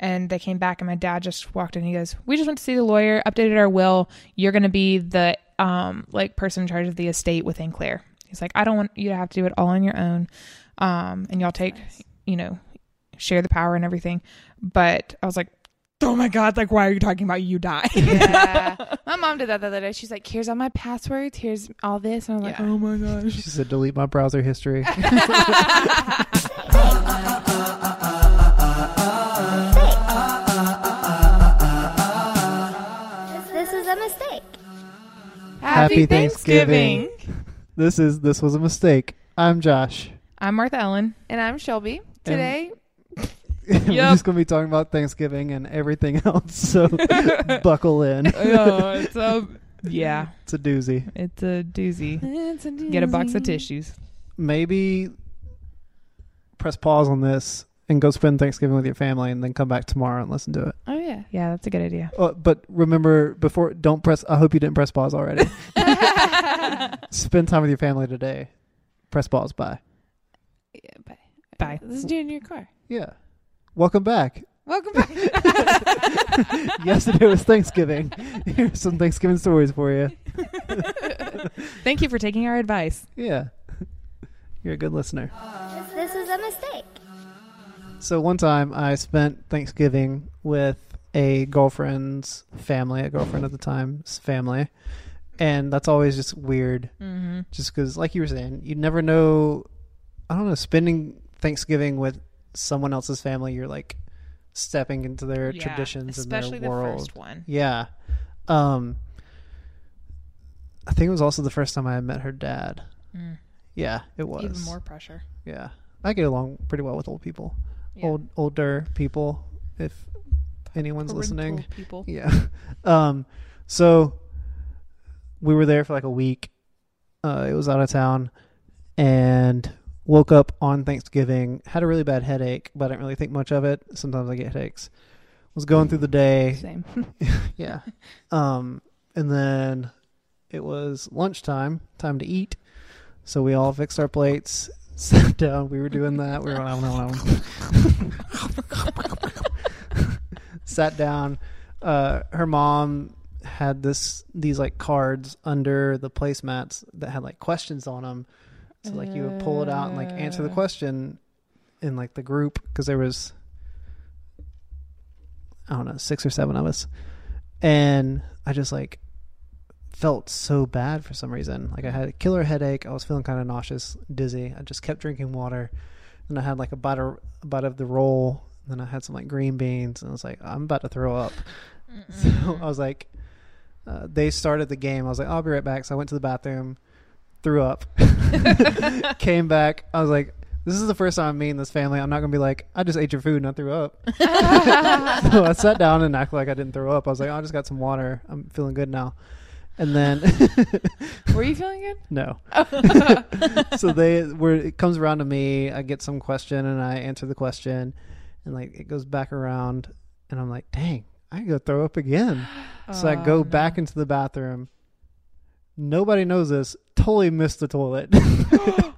And they came back, and my dad just walked in. He goes, "We just went to see the lawyer, updated our will. You're going to be the um like person in charge of the estate within Claire." He's like, "I don't want you to have to do it all on your own, um, and y'all take, you know, share the power and everything." But I was like, "Oh my god! Like, why are you talking about you die?" yeah. My mom did that the other day. She's like, here's all my passwords. Here's all this. And I'm like, Yeah. oh my gosh. She said, delete my browser history. Happy Thanksgiving. this is This Was a Mistake. I'm Josh. I'm Martha Ellen. And I'm Shelby. Today, We're Yep. just going to be talking about Thanksgiving and everything else, so buckle in. oh, it's a yeah, It's a doozy. it's a doozy. it's a Get a box of tissues. Maybe press pause on this and go spend Thanksgiving with your family and then come back tomorrow and listen to it. Yeah. Yeah, that's a good idea. Uh, but remember, before, don't press, I hope you didn't press pause already. spend time with your family today. Press pause. Bye. yeah bye. Bye. This is do in your car. Yeah. Welcome back. Welcome back. Yesterday was Thanksgiving. Here's some Thanksgiving stories for you. Thank you for taking our advice. Yeah. You're a good listener. This is a mistake. So one time I spent Thanksgiving with a girlfriend's family, a girlfriend at the time's family. And that's always just weird Mm-hmm. just because, like you were saying, you never know. I don't know, spending Thanksgiving with someone else's family, you're like stepping into their traditions and their the world. first one. Yeah. Um I think it was also the first time I met her dad. Mm. Yeah, it was. Even more pressure. Yeah. I get along pretty well with old people. Yeah. Old older people if anyone's listening. People. Yeah. Um so we were there for like a week. Uh it was out of town and woke up on Thanksgiving, had a really bad headache, but I didn't really think much of it. Sometimes I get headaches. Was going through the day, Same. yeah. Um, and then it was lunchtime, time to eat. So we all fixed our plates, sat down. We were doing that. We were sat down. Uh, her mom had this these like cards under the placemats that had like questions on them. So like you would pull it out and like answer the Uh. question in like the group because there was I don't know six or seven of us, and I just like felt so bad for some reason. Like I had a killer headache. I was feeling kind of nauseous, dizzy. I just kept drinking water. and I had like a bite of, a bite of the roll. Then I had some like green beans, and I was like, I'm about to throw up. So I was like, uh, they started the game. I was like, I'll be right back. So I went to the bathroom, threw up, came back. I was like, this is the first time I'm meeting this family. I'm not gonna be like, I just ate your food and I threw up. so I sat down and acted like I didn't throw up. I was like, oh, I just got some water. I'm feeling good now. And then Were you feeling good? no. so they were it comes around to me, I get some question and I answer the question and like it goes back around and I'm like, dang, I go throw up again. So I Oh, go no. back into the bathroom. Nobody knows this. Totally missed the toilet.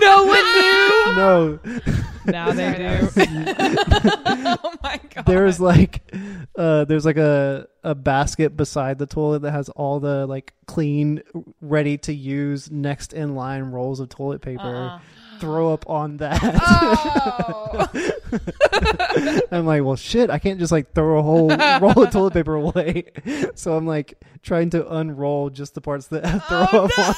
No one knew. no. Now they do. oh my god. There's like uh there's like a a basket beside the toilet that has all the like clean ready to use next in line rolls of toilet paper. Uh-uh. Throw up on that. Oh. I'm like, well, shit, I can't just like throw a whole roll of toilet paper away. So I'm like trying to unroll just the parts that have throw Oh, up on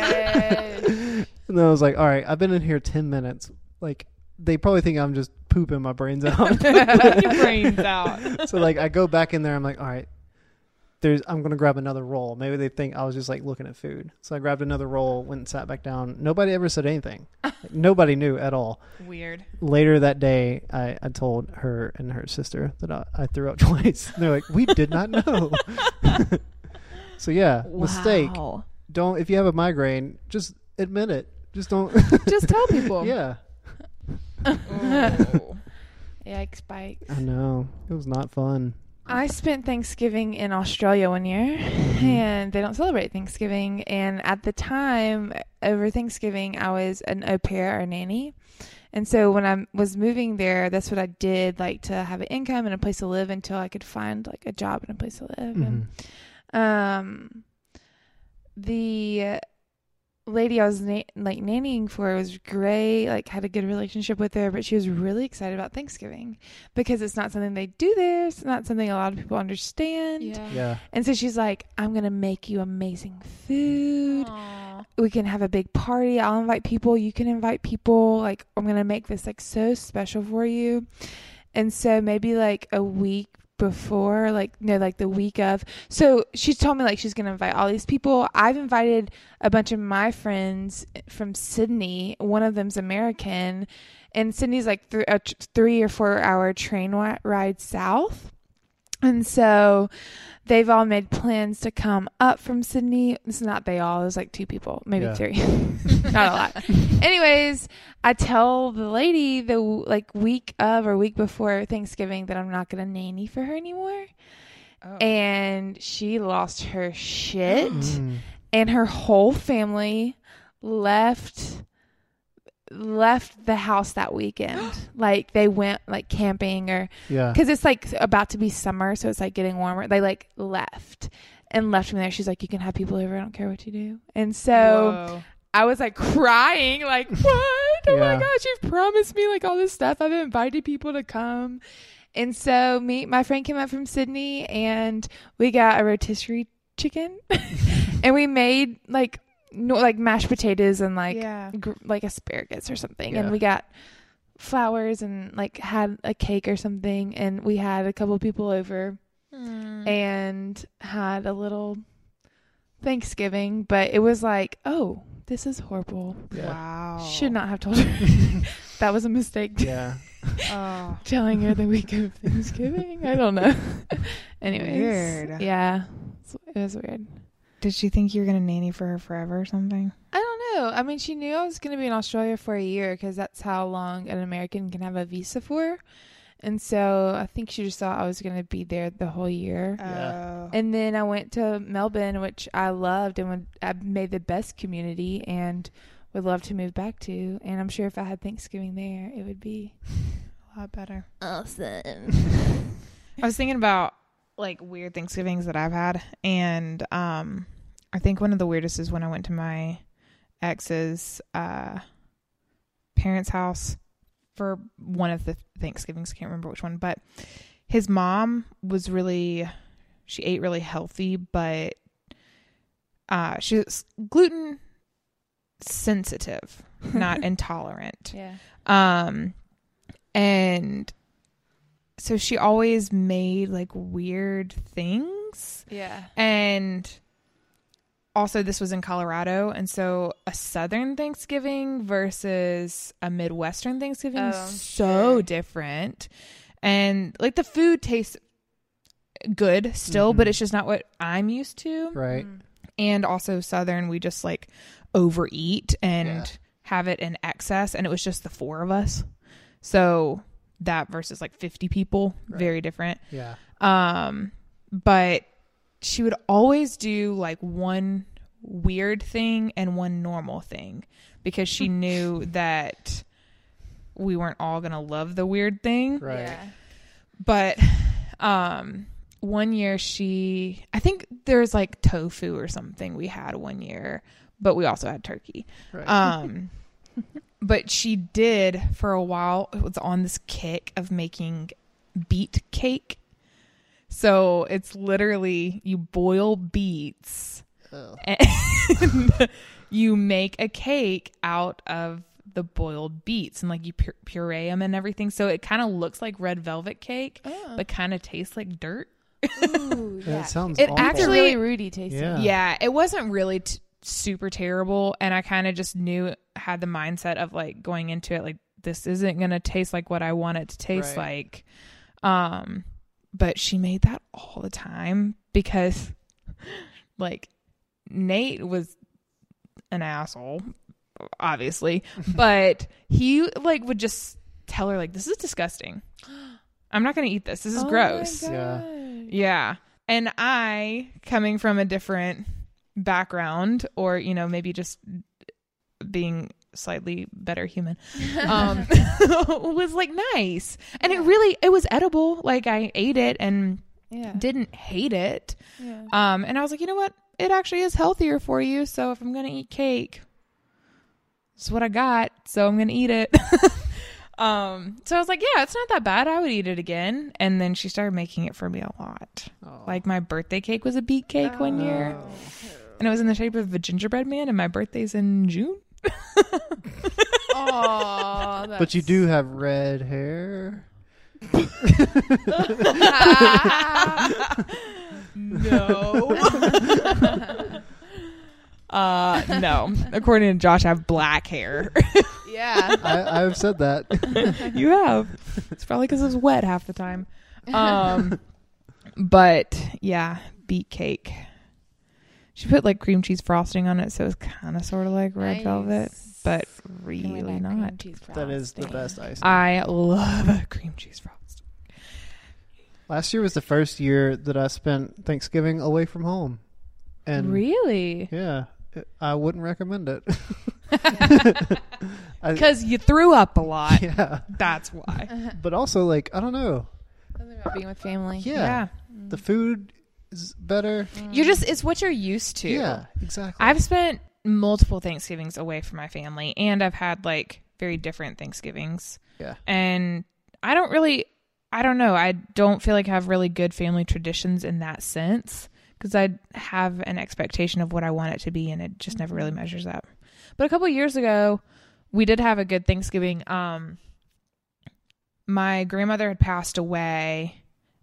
them. And then I was like, all right, I've been in here 10 minutes. Like, they probably think I'm just pooping my brains out. Your brains out. so like, I go back in there. I'm like, all right, there's. I'm gonna grab another roll. Maybe they think I was just like looking at food. So I grabbed another roll, went and sat back down. Nobody ever said anything. Like, nobody knew at all. Weird. later that day, I, I told her and her sister that I, I threw up twice. And they're like, we did not know. so yeah, mistake. Don't if you have a migraine, just admit it. Just don't. Just tell people. yeah, Oh. Yikes, bikes. I know it was not fun. I spent Thanksgiving in Australia one year, and they don't celebrate Thanksgiving. And at the time, over Thanksgiving, I was an au pair or nanny, And so when I was moving there, that's what I did, like to have an income and a place to live until I could find like a job and a place to live. And Mhm. um, the lady I was na- like nannying for was great. Like had a good relationship with her, but she was really excited about Thanksgiving because it's not something they do there. It's not something a lot of people understand. Yeah. And so she's like, "I'm gonna make you amazing food. Aw. We can have a big party. I'll invite people. You can invite people. Like I'm gonna make this like so special for you." And so maybe like a week before, like no, like the week of. So she told me like she's gonna invite all these people. I've invited a bunch of my friends eh, from Sydney. One of them's American, and Sydney's like th- three or four hour train wi- ride south. And so they've all made plans to come up from Sydney. It's not they all, it was like two people, maybe Yeah. three. not a lot. Anyways, I tell the lady the like week of or week before Thanksgiving that I'm not going to nanny for her anymore. Oh. And she lost her shit Mm. and her whole family left left the house that weekend. like they went like camping or Yeah. because it's like about to be summer, so it's like getting warmer. They like left and left me there. She's like, "You can have people over. I don't care what you do." And so Whoa. I was like crying, like, "What? Oh my gosh! You've promised me like all this stuff. I've invited people to come." And so me, my friend came up from Sydney, and we got a rotisserie chicken, and we made like no, like mashed potatoes and like yeah. gr- like asparagus or something Yeah. and we got flowers and like had a cake or something and we had a couple people over Mm. and had a little thanksgiving but it was like oh this is horrible Yeah. Wow. should not have told her that was a mistake Yeah. Oh. telling her the week of thanksgiving i don't know anyways Weird. yeah it was weird Did she think you were gonna nanny for her forever or something? I don't know. I mean, she knew I was going to be in Australia for a year because that's how long an American can have a visa for. And so I think she just thought I was going to be there the whole year. Oh. Yeah. Oh. And then I went to Melbourne, which I loved and would, I made the best community and would love to move back to. And I'm sure if I had Thanksgiving there, it would be a lot better. awesome. I was thinking about like weird Thanksgivings that I've had, and um, I think one of the weirdest is when I went to my ex's uh parents' house for one of the Thanksgivings. I can't remember which one, but his mom was really she ate really healthy, but uh, she was gluten sensitive, not intolerant. yeah. Um, and so she always made like weird things. Yeah. And also, this was in Colorado. And so, a Southern Thanksgiving versus a Midwestern Thanksgiving Oh, is so sure. different. And like the food tastes good still, Mhm. but it's just not what I'm used to Right. Mm. and also southern we just like overeat and Yeah. have it in excess and it was just the four of us so that versus like 50 people Right. very different Yeah. um but she would always do like one weird thing and one normal thing because she knew that we weren't all gonna love the weird thing Right. Yeah. but um one year she i think there's like tofu or something we had one year but we also had turkey Right. um but she did for a while it was on this kick of making beet cake so it's literally you boil beets Ugh. and you make a cake out of the boiled beets and like you pu- puree them and everything so it kind of looks like red velvet cake Oh. but kind of tastes like dirt Ooh, That sounds It awful. Actually, actually- really Rudy tasting. Yeah. yeah it wasn't really t- super terrible and i kind of just knew had the mindset of like going into it like this isn't gonna taste like what i want it to taste Right. like um but she made that all the time because like nate was an asshole obviously but he like would just tell her like this is disgusting i'm not gonna eat this this is Oh gross Yeah. Yeah. And I, coming from a different background, or, you know, maybe just being slightly better human, um, was like nice, and it really it was edible. Like I ate it and Yeah. didn't hate it. yeah. Um, and I was like, you know what? It actually is healthier for you. So if I'm gonna eat cake, it's what I got. So I'm gonna eat it. um, so I was like, yeah, it's not that bad. I would eat it again. And then she started making it for me a lot. Oh. Like my birthday cake was a beet cake one year, Oh. And it was in the shape of a gingerbread man. And my birthday's in June. Oh, But you do have red hair. no. uh, no. According to Josh, I have black hair. yeah. I, I've said that. you have. It's probably because it was wet half the time. Um, but yeah, beet cake. She put like cream cheese frosting on it, so it was kind of sort of like red velvet, but really not. that is the best ice. I love cream cheese frosting. Last year was the first year that I spent Thanksgiving away from home, and really? yeah, it- I wouldn't recommend it. Because you threw up a lot. yeah, That's why. but also like I don't know. Something about being with family. Yeah, mm. the food is better. You're just, it's what you're used to. Yeah, exactly. I've spent multiple Thanksgivings away from my family, and I've had like very different Thanksgivings. yeah, And I don't really, I don't know, I don't feel like I have really good family traditions in that sense because I have an expectation of what I want it to be, and it just never really measures up. But a couple years ago, we did have a good Thanksgiving. Um, my grandmother had passed away,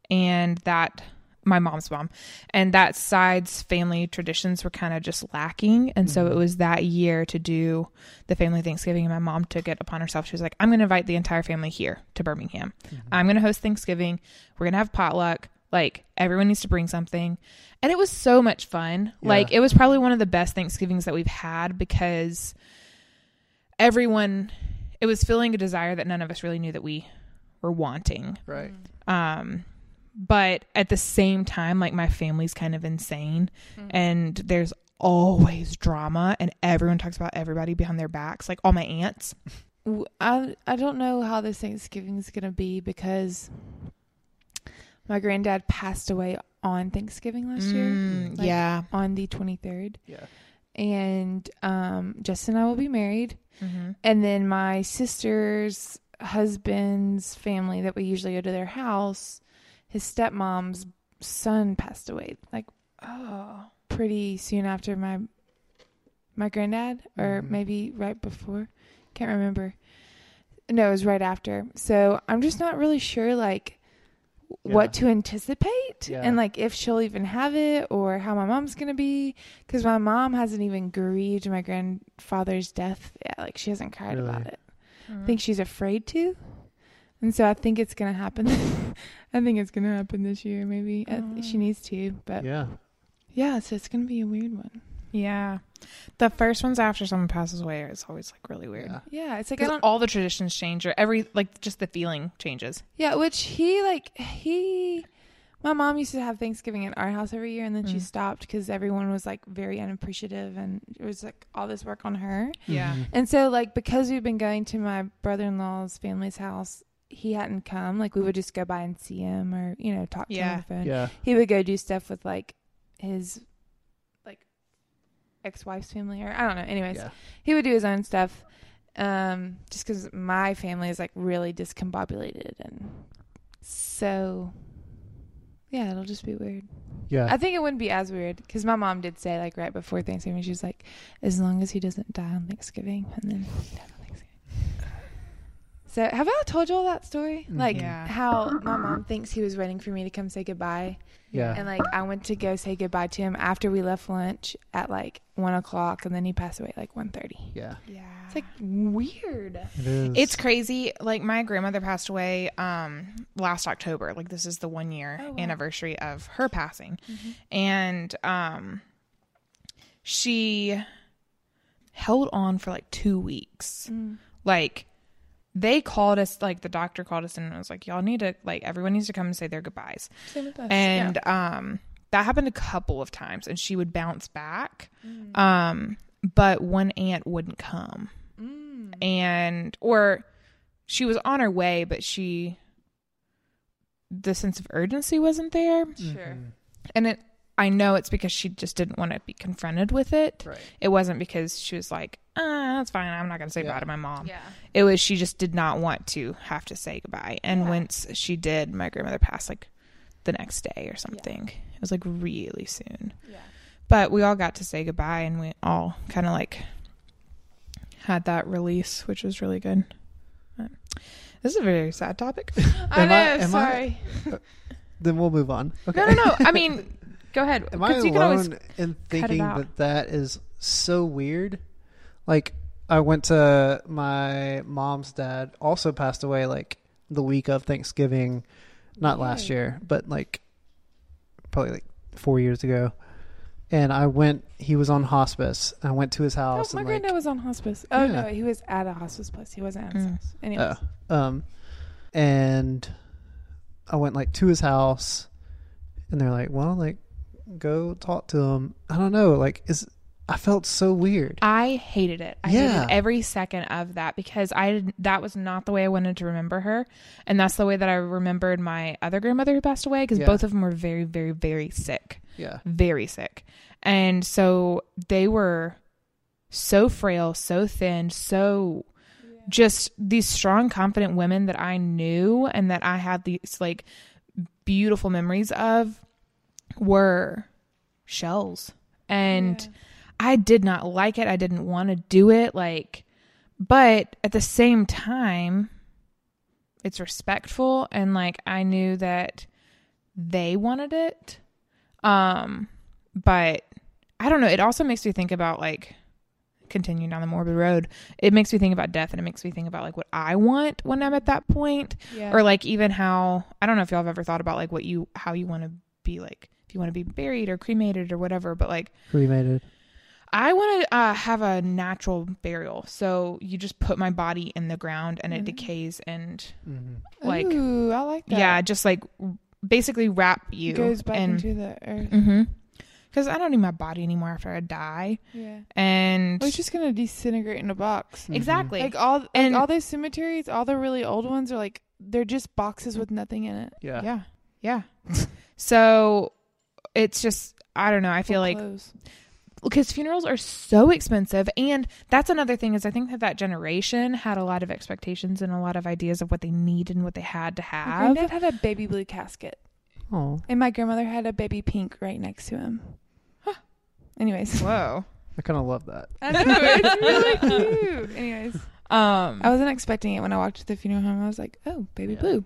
and that my mom's mom, and that side's family traditions were kind of just lacking. And so it was that year to do the family Thanksgiving, and my mom took it upon herself. She was like, I'm going to invite the entire family here to Birmingham. I'm going to host Thanksgiving. We're going to have potluck. Like, everyone needs to bring something. And it was so much fun. Like, it was probably one of the best Thanksgivings that we've had because everyone, it was filling a desire that none of us really knew that we were wanting right. um but at the same time like my family's kind of insane and there's always drama and everyone talks about everybody behind their backs like all my aunts. I i don't know how this Thanksgiving is gonna be because my granddad passed away on Thanksgiving last year, Mm, Like, yeah. on the twenty third, Yeah, and um, Justin and I will be married, mm-hmm. and then my sister's husband's family that we usually go to their house, his stepmom's son passed away like oh. pretty soon after my my granddad or Mhm. maybe right before can't remember. No it was right after. So i'm just not really sure like what to anticipate Yeah. and like if she'll even have it or how my mom's gonna be because my mom hasn't even grieved my grandfather's death yet. Like she hasn't cried about Really? it. I think she's afraid to and so i think it's gonna happen i think it's gonna happen this year maybe Uh, she Oh. needs to but yeah. yeah, so it's gonna be a weird one. yeah the first ones after someone passes away is always like really weird Yeah. Yeah, it's like I don't. all the traditions change or every like just the feeling changes Yeah, which he like he. My mom used to have Thanksgiving at our house every year, and then she Mm. stopped because everyone was like very unappreciative, and it was like all this work on her. yeah Mhm. And so like because we've been going to my brother in law's family's house, he hadn't come. Like we would just go by and see him, or you know talk to him Yeah. on the phone. Yeah. He would go do stuff with like his like ex-wife's family, or I don't know. Anyways, Yeah. he would do his own stuff um just because my family is like really discombobulated and so yeah it'll just be weird Yeah. i think it wouldn't be as weird because my mom did say like right before thanksgiving she was like as long as he doesn't die on thanksgiving and then he died on thanksgiving so have i told you all that story like Yeah. how my mom thinks he was waiting for me to come say goodbye yeah. and like I went to go say goodbye to him after we left lunch at like one o'clock, and then he passed away at like one thirty. yeah. yeah It's like weird. It is. It's crazy. Like my grandmother passed away um last October. Like this is the one year Oh, wow. anniversary of her passing. And um she held on for like 2 weeks. Mm. Like they called us like the doctor called us in and was like y'all need to like everyone needs to come and say their goodbyes. Same with us. And um that happened a couple of times and she would bounce back. Mm. Um but one aunt wouldn't come. Mm. and or she was on her way, but she the sense of urgency wasn't there, Sure. Mhm. and it. I know it's because she just didn't want to be confronted with it. Right. It wasn't because she was like, uh, that's fine. I'm not going to say Yeah. bye to my mom. Yeah. It was she just did not want to have to say goodbye. And Yeah. once she did, my grandmother passed like the next day or something. It was like really soon. Yeah. But we all got to say goodbye and we all kind of like had that release, which was really good. But this is a very sad topic. I know. I- am I- sorry. Uh, then we'll move on. Okay. No, no, no. I mean, go ahead. Am I 'Cause you can alone in thinking that that is so weird? Like, I went to my mom's dad, also passed away like the week of Thanksgiving, not last year, but like probably like four years ago. And I went, he was on hospice. I went to his Oh, house my and like, granddad was on hospice. Oh Yeah. no, he was at a hospice place. He wasn't at his Mm. house. Anyways. Oh, um, and I went like to his house, and they're like, "Well, like, go talk to him." I don't know, like, is I felt so weird. I hated it. I Yeah. hated every second of that because I did, that was not the way I wanted to remember her, and that's the way that I remembered my other grandmother who passed away because Yeah. both of them were very, very, very sick, Yeah, very sick, and so they were so frail, so thin, so just these strong, confident women that I knew and that I had these like beautiful memories of were shells and. Yeah. I did not like it. I didn't want to do it. Like, but at the same time, it's respectful and like I knew that they wanted it. Um, but I don't know. It also makes me think about like continuing down the morbid road. It makes me think about death and it makes me think about like what I want when I'm at that point Yeah. or like even how I don't know if y'all have ever thought about like what you how you want to be like if you want to be buried or cremated or whatever, but like cremated. I want to uh, have a natural burial. So you just put my body in the ground and it Mhm. decays and Mm-hmm. like Ooh, I like that. yeah, just like basically wrap you goes back and into the earth. mhm. Cuz I don't need my body anymore after I die. Yeah. And Well, it's just gonna disintegrate in a box. exactly. Like all like And- all those cemeteries, all the really old ones are like they're just boxes with nothing in it. Yeah. yeah. Yeah. so it's just I don't know. I feel Full like clothes. Because funerals are so expensive and that's another thing is i think that that generation had a lot of expectations and a lot of ideas of what they needed and what they had to my have granddad had a baby blue casket, Oh, and my grandmother had a baby pink right next to him. Anyways, whoa I kind of love that. I know it's really cute. Anyways, um I wasn't expecting it when I walked to the funeral home. I was like, oh, baby Yeah. blue,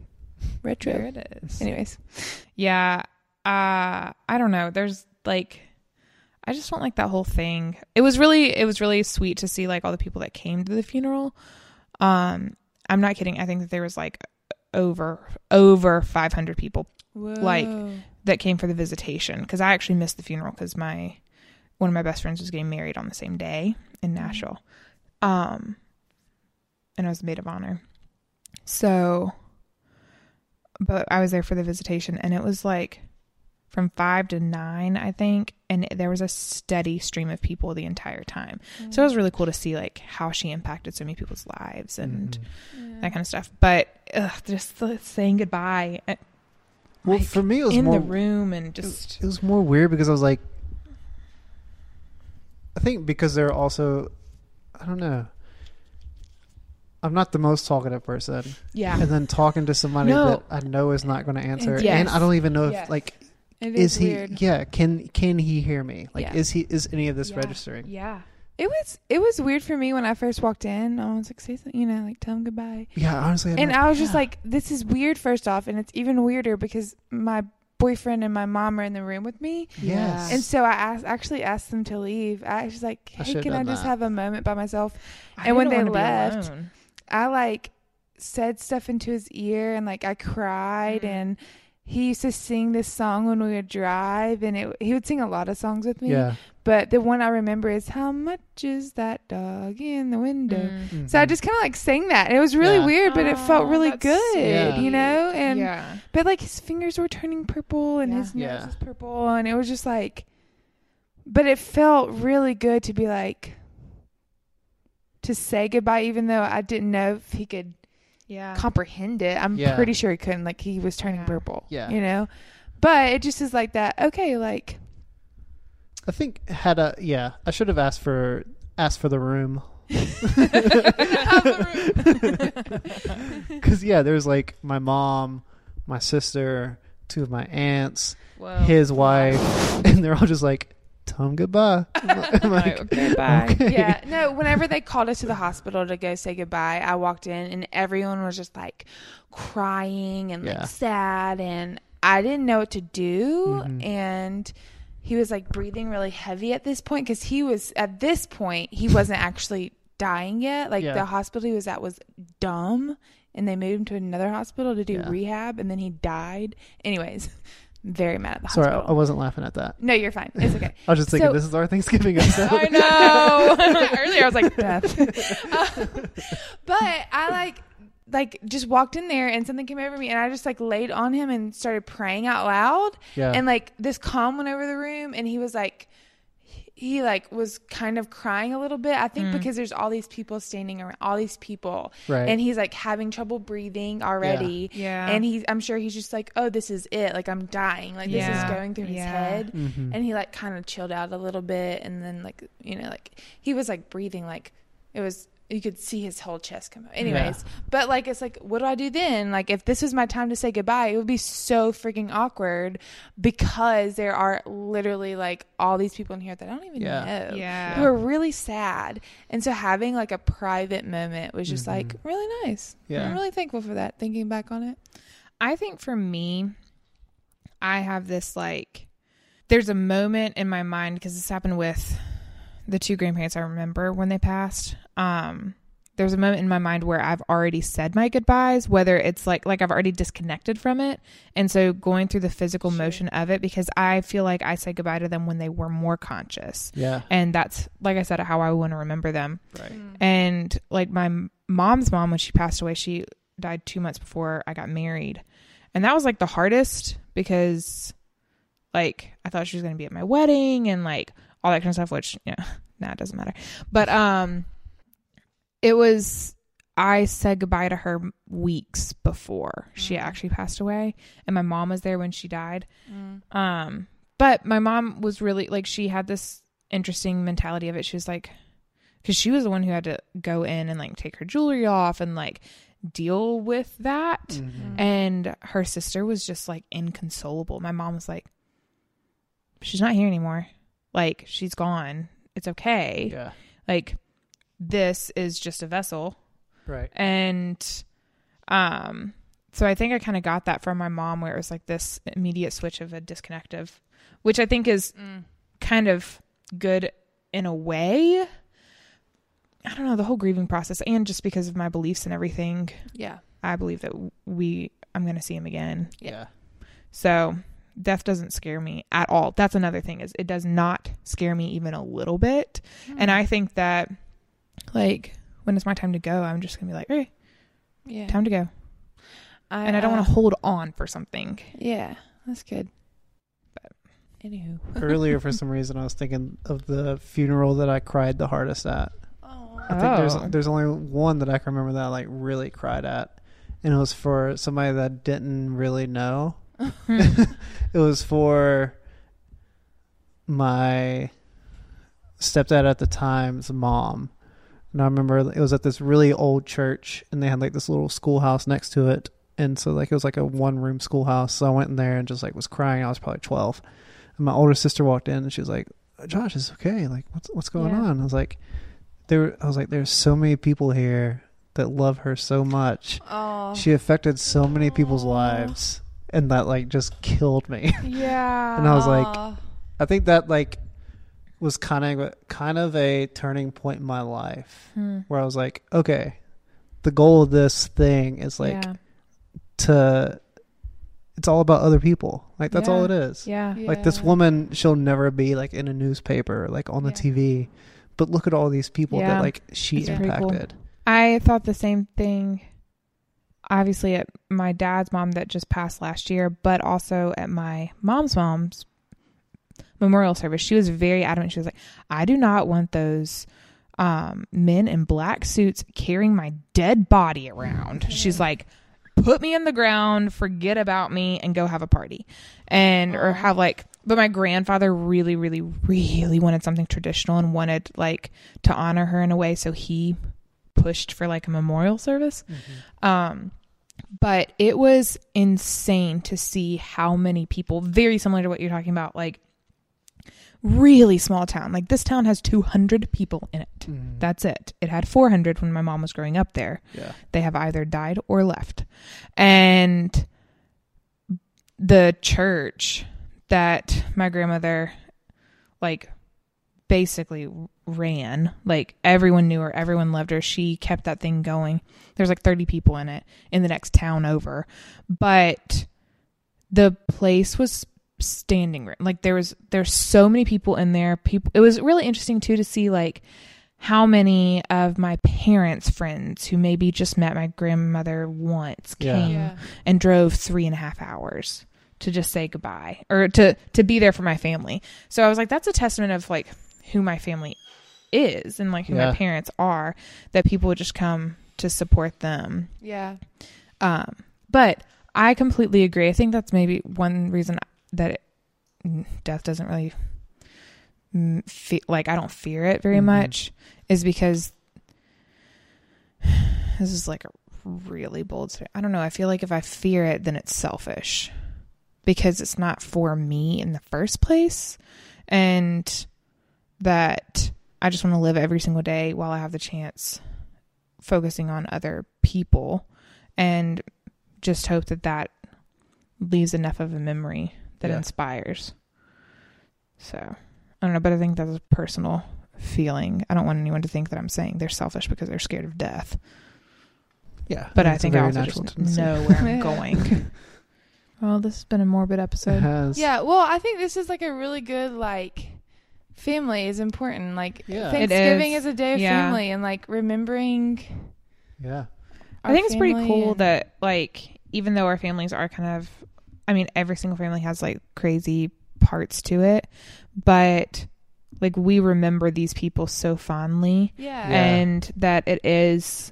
retro. there it is Anyways, yeah uh i don't know there's like i just don't like that whole thing it was really it was really sweet to see like all the people that came to the funeral um i'm not kidding i think that there was like over over 500 people Whoa. Like, that came for the visitation because I actually missed the funeral because my one of my best friends was getting married on the same day in Mhm. Nashville, um, and I was the maid of honor. So, but I was there for the visitation, and it was like from five to nine, I think, and there was a steady stream of people the entire time. So it was really cool to see like how she impacted so many people's lives and Mhm. Yeah. that kind of stuff. But ugh, just the saying goodbye. uh, Well, like, for me, it was in more the room and it- just it was more weird because I was like, I think because they're also, I don't know. I'm not the most talkative person, yeah and then talking to somebody No. that I know is not going to answer, Yes. and I don't even know if Yes. like It is, is, he? weird. Yeah, can can he hear me? Like, Yeah. is he? Is any of this Yeah. registering? yeah It was it was weird for me when I first walked in. I was like, say something, you know, like tell him goodbye. Yeah, honestly, I And I was just like, this is weird. First off, and it's even weirder because my boyfriend and my mom are in the room with me, yes, and so I asked, actually asked them to leave. I was like, hey, should've can I just that. have a moment by myself? I And when they left. I like said stuff into his ear and like I cried Mhm. and. He used to sing this song when we would drive, and it, he would sing a lot of songs with me. yeah. But the one I remember is "How much is that dog in the window?" Mm. So I Mhm. just kind of like sang that. And it was really Yeah. weird, but it felt Oh, really good, Yeah. you know? And yeah but like his fingers were turning purple and Yeah. his nose Yeah. was purple and it was just like but it felt really good to be like to say goodbye, even though I didn't know if he could Yeah. comprehend it. I'm Yeah. pretty sure he couldn't. Like he was turning Yeah. purple. Yeah. You know? But it just is like that. Okay, like I think had a yeah. I should have asked for asked for the room because yeah, there's like my mom, my sister, two of my aunts, Whoa. his wife, and they're all just like, "Tell him goodbye." I'm like, okay, bye. okay. yeah, no, whenever they called us to the hospital to go say goodbye, I walked in and everyone was just like crying and Yeah. like sad and I didn't know what to do Mhm. and he was like breathing really heavy at this point cuz he was at this point he wasn't actually dying yet. Like Yeah. the hospital he was at was dumb and they moved him to another hospital to do Yeah. rehab and then he died. Anyways, very mad at the Sorry, I, hospital. I wasn't laughing at that. no, you're fine. It's okay. I was just thinking So- this is our Thanksgiving episode. I know. Earlier I was like, death. but I like like just walked in there and something came over me and I just like laid on him and started praying out loud yeah, and like this calm went over the room and he was like he like was kind of crying a little bit I think Mm. because there's all these people standing around all these people right. and he's like having trouble breathing already Yeah. and he's I'm sure he's just like oh this is it like I'm dying like this is going through his Yeah. head Mhm. and he like kind of chilled out a little bit and then like you know like he was like breathing like it was you could see his whole chest come out anyways but like it's like what do i do then like if this was my time to say goodbye it would be so freaking awkward because there are literally like all these people in here that i don't even Yeah. know Yeah. who are really sad and so having like a private moment was just like Mhm. really nice Yeah. i'm really thankful for that thinking back on it I think for me, I have this like, there's a moment in my mind because this happened with the two grandparents I remember when they passed. Um, there's a moment in my mind where I've already said my goodbyes, whether it's like like I've already disconnected from it, and so going through the physical Sure. motion of it because I feel like I said goodbye to them when they were more conscious, yeah, and that's like I said how I want to remember them. right. And like my mom's mom, when she passed away, she died two months before I got married. And that was like the hardest because like I thought she was going to be at my wedding and like all that kind of stuff, which, yeah, nah, it doesn't matter. But, um, it was, I said goodbye to her weeks before she Mm. actually passed away. And my mom was there when she died. Mm. Um, but my mom was really like she had this interesting mentality of it. She was like, because she was the one who had to go in and like take her jewelry off and like deal with that. Mhm. And her sister was just like inconsolable. My mom was like, she's not here anymore. Like she's gone. It's okay. Yeah, Like this is just a vessel. Right. and um so i think i kind of got that from my mom where it was like this immediate switch of a disconnective which i think is Mm. kind of good in a way. I don't know the whole grieving process and just because of my beliefs and everything yeah. I believe that we i'm going to see him again. Yeah. Yeah, so death doesn't scare me at all. That's another thing is it does not scare me even a little bit. And i think that like when it's my time to go i'm just going to be like hey yeah time to go and I don't want to uh, hold on for something. Yeah, that's good. But anywho, Earlier, for some reason, I was thinking of the funeral that I cried the hardest at. oh, I think there's Oh. there's only one that I can remember that I like really cried at, and it was for somebody that I didn't really know. it was for my stepdad at the time's mom. And I remember it was at this really old church, and they had like this little schoolhouse next to it. And so like it was like a one room schoolhouse. So I went in there and just like was crying. I was probably twelve, and my older sister walked in and she was like, "Josh, it's okay. Like what's what's going Yeah. on?" I was like, "There." I was like, "There's so many people here that love her so much. oh, She affected so many people's lives, and that like just killed me." yeah. And I was like, I think that like was kind of kind of a turning point in my life Hmm. where I was like, okay, the goal of this thing is like yeah. to it's all about other people. Like that's all it is. Yeah. Like this woman, she'll never be like in a newspaper, like on the Yeah. TV. But look at all these people Yeah. that like she It's pretty cool. impacted. I thought the same thing. Obviously, at my dad's mom that just passed last year, but also at my mom's mom's memorial service, she was very adamant. She was like, "I do not want those um, men in black suits carrying my dead body around. She's like, put me in the ground, forget about me, and go have a party. And, or have like, but my grandfather really, really, really wanted something traditional and wanted like to honor her in a way. So he pushed for like a memorial service. Um, but it was insane to see how many people, very similar to what you're talking about, like really small town. Like this town has 200 people in it. Mhm. That's it. It had 400 when my mom was growing up there. yeah. They have either died or left. And the church that my grandmother like basically ran, like everyone knew her, everyone loved her. She kept that thing going. There's like 30 people in it in the next town over. But the place was standing room. Like there was there's so many people in there. People it was really interesting too to see like how many of my parents' friends who maybe just met my grandmother once Yeah. came Yeah. and drove three and a half hours to just say goodbye or to to be there for my family. So I was like, that's a testament of like who my family is and like who Yeah. my parents are that people would just come to support them. Yeah. Um, but I completely agree. I think that's maybe one reason that it, death doesn't really feel like I don't fear it very Mhm. much is because this is like a really bold statement. I don't know. I feel like if I fear it, then it's selfish because it's not for me in the first place, and that I just want to live every single day while I have the chance, focusing on other people, and just hope that that leaves enough of a memory that Yeah. inspires. So I don't know, but I think that's a personal feeling. I don't want anyone to think that I'm saying they're selfish because they're scared of death. Yeah. But I think I very also natural just tendency. know where I'm Yeah. going. well, this has been a morbid It episode. has. Yeah, well, I think this is like a really good like family is important. Like Yeah. Thanksgiving is. is. a day of Yeah. family and like remembering Yeah. I think it's pretty cool and- that like even though our families are kind of I mean every single family has like crazy parts to it, but like we remember these people so fondly yeah. Yeah. and that it is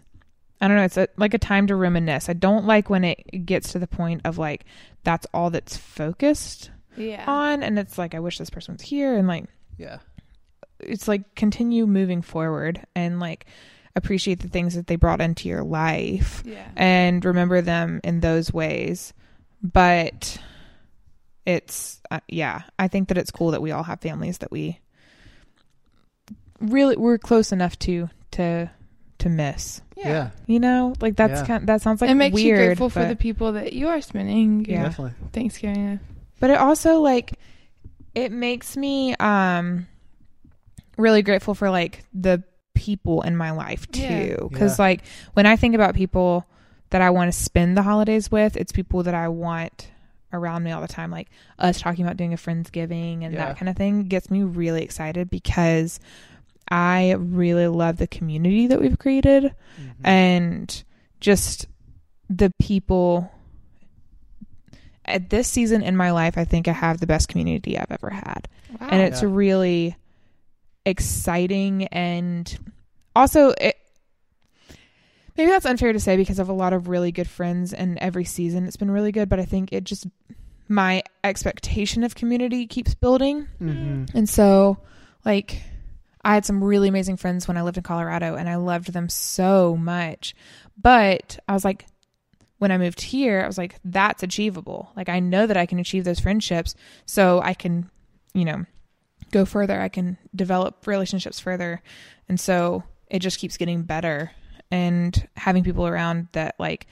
I don't know, it's a, like a time to reminisce. I don't like when it gets to the point of like that's all that's focused yeah. on and it's like I wish this person was here and like Yeah. it's like continue moving forward and like appreciate the things that they brought into your life Yeah. and remember them in those ways. But it's uh, yeah, I think that it's cool that we all have families that we really we're close enough to to to miss. Yeah. You know, like that's Yeah. kind that sounds like it makes weird, you grateful for the people that you are spending Yeah. Definitely. Thanksgiving with. but it also like it makes me um really grateful for like the people in my life too because Yeah. like when i think about people that i want to spend the holidays with it's people that i want around me all the time like us talking about doing a friendsgiving and Yeah. that kind of thing gets me really excited because i really love the community that we've created Mhm. and just the people at this season in my life i think i have the best community i've ever had Wow. and it's Yeah. really exciting and also it maybe that's unfair to say because I have a lot of really good friends and every season it's been really good but I think it just my expectation of community keeps building Mhm. and so, like, I had some really amazing friends when I lived in Colorado and I loved them so much. But I was like, when I moved here, I was like, that's achievable. Like, I know that I can achieve those friendships. So I can, you know, go further. I can develop relationships further. And so it just keeps getting better. And having people around that, like,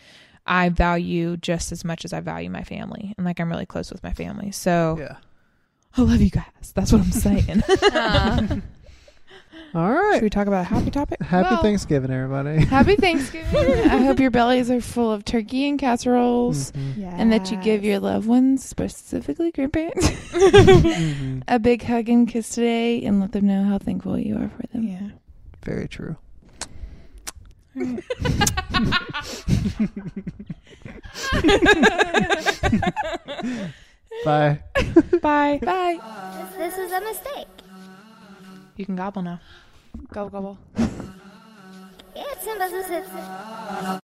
I value just as much as I value my family. And like, I'm really close with my family. So Yeah. I love you guys. That's what I'm saying. Uh, All right. Should we talk about a happy topic? Happy Well- Thanksgiving, everybody. happy Thanksgiving. I hope your bellies are full of turkey and casseroles. Mhm. Yeah. And that you give your loved ones, specifically grandparents, Mhm. a big hug and kiss today and let them know how thankful you are for them. Yeah. Very true. Bye. Bye. Bye. This is a mistake. You can gobble now. Gobble gobble. Yeah, it's in business.